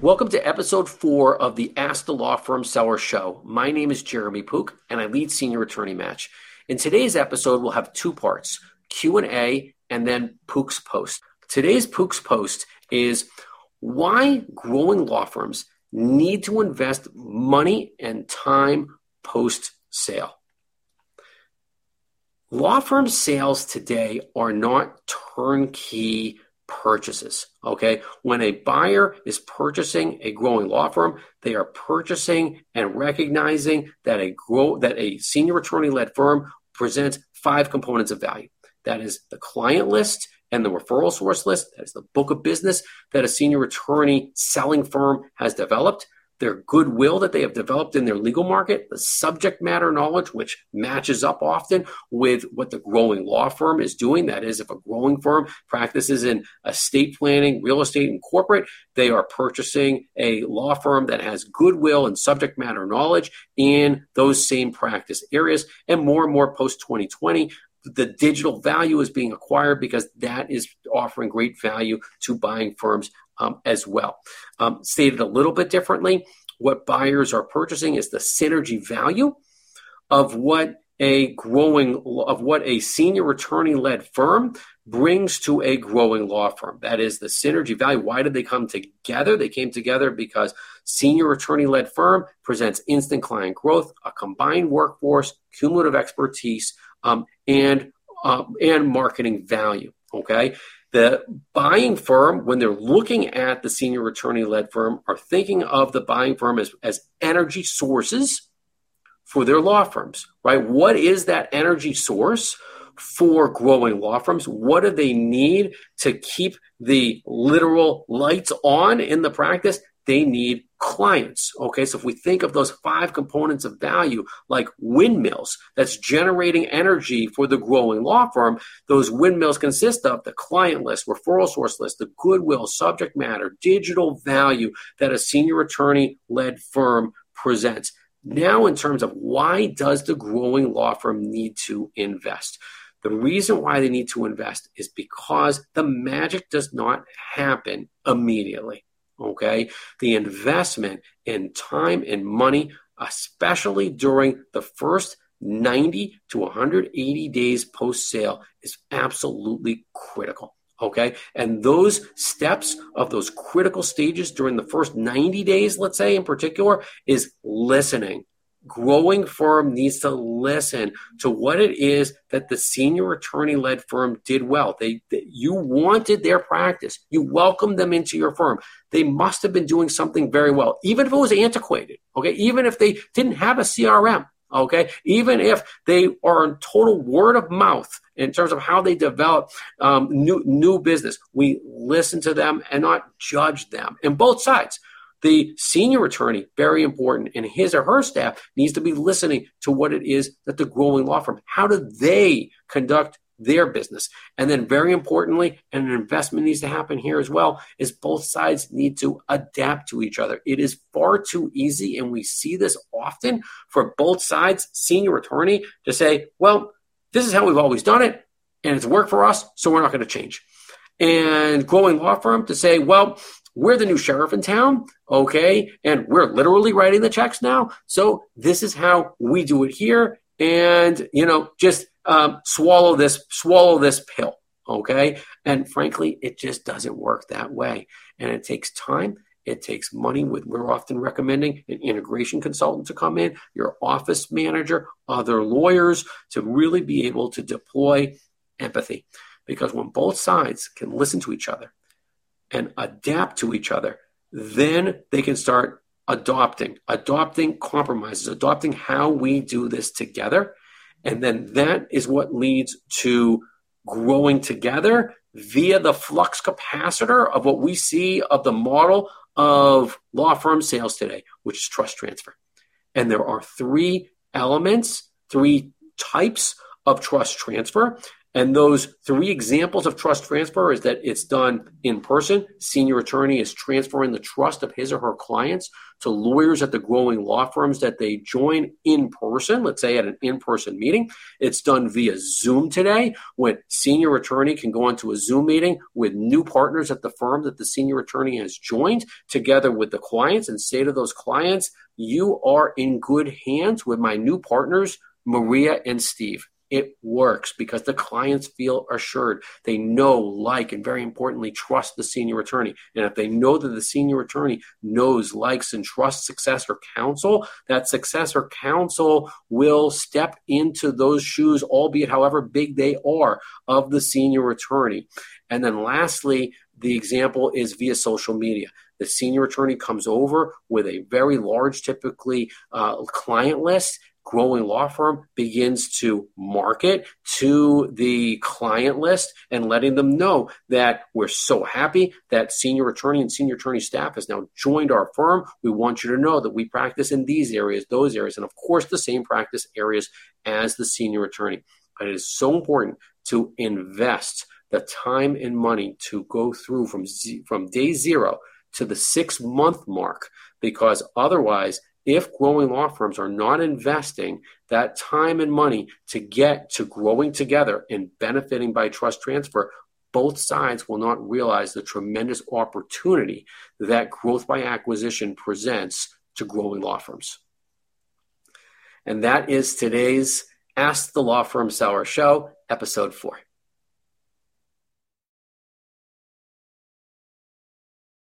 Welcome to episode four of the Ask the Law Firm Seller Show. My name is Jeremy Poock, and I lead Senior Attorney Match. In today's episode, we'll have two parts: Q and A, and then Poock's post. Today's Poock's post is why growing law firms need to invest money and time post sale. Law firm sales today are not turnkey purchases. Okay. When a buyer is purchasing a growing law firm, they are purchasing and recognizing that a grow that a senior attorney led firm presents five components of value. That is the client list and the referral source list. That is the book of business that a senior attorney selling firm has developed their goodwill that they have developed in their legal market, the subject matter knowledge, which matches up often with what the growing law firm is doing. That is, if a growing firm practices in estate planning, real estate, and corporate, they are purchasing a law firm that has goodwill and subject matter knowledge in those same practice areas. And more and more post 2020, the digital value is being acquired because that is offering great value to buying firms um, as well. Um, stated a little bit differently, what buyers are purchasing is the synergy value of what a growing of what a senior attorney led firm brings to a growing law firm. That is the synergy value. Why did they come together? They came together because senior attorney led firm presents instant client growth a combined workforce cumulative expertise um, and uh, and marketing value okay? The buying firm, when they're looking at the senior attorney led firm, are thinking of the buying firm as, as energy sources for their law firms, right? What is that energy source for growing law firms? What do they need to keep the literal lights on in the practice? They need clients. Okay, so if we think of those five components of value, like windmills that's generating energy for the growing law firm, those windmills consist of the client list, referral source list, the goodwill, subject matter, digital value that a senior attorney led firm presents. Now, in terms of why does the growing law firm need to invest? The reason why they need to invest is because the magic does not happen immediately. Okay. The investment in time and money, especially during the first 90 to 180 days post sale, is absolutely critical. Okay. And those steps of those critical stages during the first 90 days, let's say in particular, is listening growing firm needs to listen to what it is that the senior attorney led firm did well. They, they, you wanted their practice. You welcomed them into your firm. They must have been doing something very well, even if it was antiquated. Okay. Even if they didn't have a CRM. Okay. Even if they are in total word of mouth in terms of how they develop um, new, new business, we listen to them and not judge them And both sides. The senior attorney, very important, and his or her staff needs to be listening to what it is that the growing law firm, how do they conduct their business? And then, very importantly, and an investment needs to happen here as well, is both sides need to adapt to each other. It is far too easy, and we see this often for both sides, senior attorney, to say, well, this is how we've always done it, and it's worked for us, so we're not going to change. And growing law firm to say, well, we're the new sheriff in town, okay? And we're literally writing the checks now. So this is how we do it here. And, you know, just um, swallow this, swallow this pill, okay? And frankly, it just doesn't work that way. And it takes time. It takes money. With we're often recommending an integration consultant to come in, your office manager, other lawyers to really be able to deploy empathy. Because when both sides can listen to each other, and adapt to each other, then they can start adopting, adopting compromises, adopting how we do this together. And then that is what leads to growing together via the flux capacitor of what we see of the model of law firm sales today, which is trust transfer. And there are three elements, three types of trust transfer. And those three examples of trust transfer is that it's done in person. Senior attorney is transferring the trust of his or her clients to lawyers at the growing law firms that they join in person, let's say at an in person meeting. It's done via Zoom today when senior attorney can go onto a Zoom meeting with new partners at the firm that the senior attorney has joined together with the clients and say to those clients, you are in good hands with my new partners, Maria and Steve it works because the clients feel assured. They know, like, and very importantly, trust the senior attorney. And if they know that the senior attorney knows, likes, and trusts successor counsel, that successor counsel will step into those shoes, albeit however big they are, of the senior attorney. And then lastly, the example is via social media. The senior attorney comes over with a very large, typically uh, client list growing law firm begins to market to the client list and letting them know that we're so happy that senior attorney and senior attorney staff has now joined our firm. We want you to know that we practice in these areas, those areas, and of course, the same practice areas as the senior attorney. But it is so important to invest the time and money to go through from, z- from day zero to the six month mark because otherwise if growing law firms are not investing that time and money to get to growing together and benefiting by trust transfer, both sides will not realize the tremendous opportunity that growth by acquisition presents to growing law firms. And that is today's Ask the Law Firm Seller Show, episode four.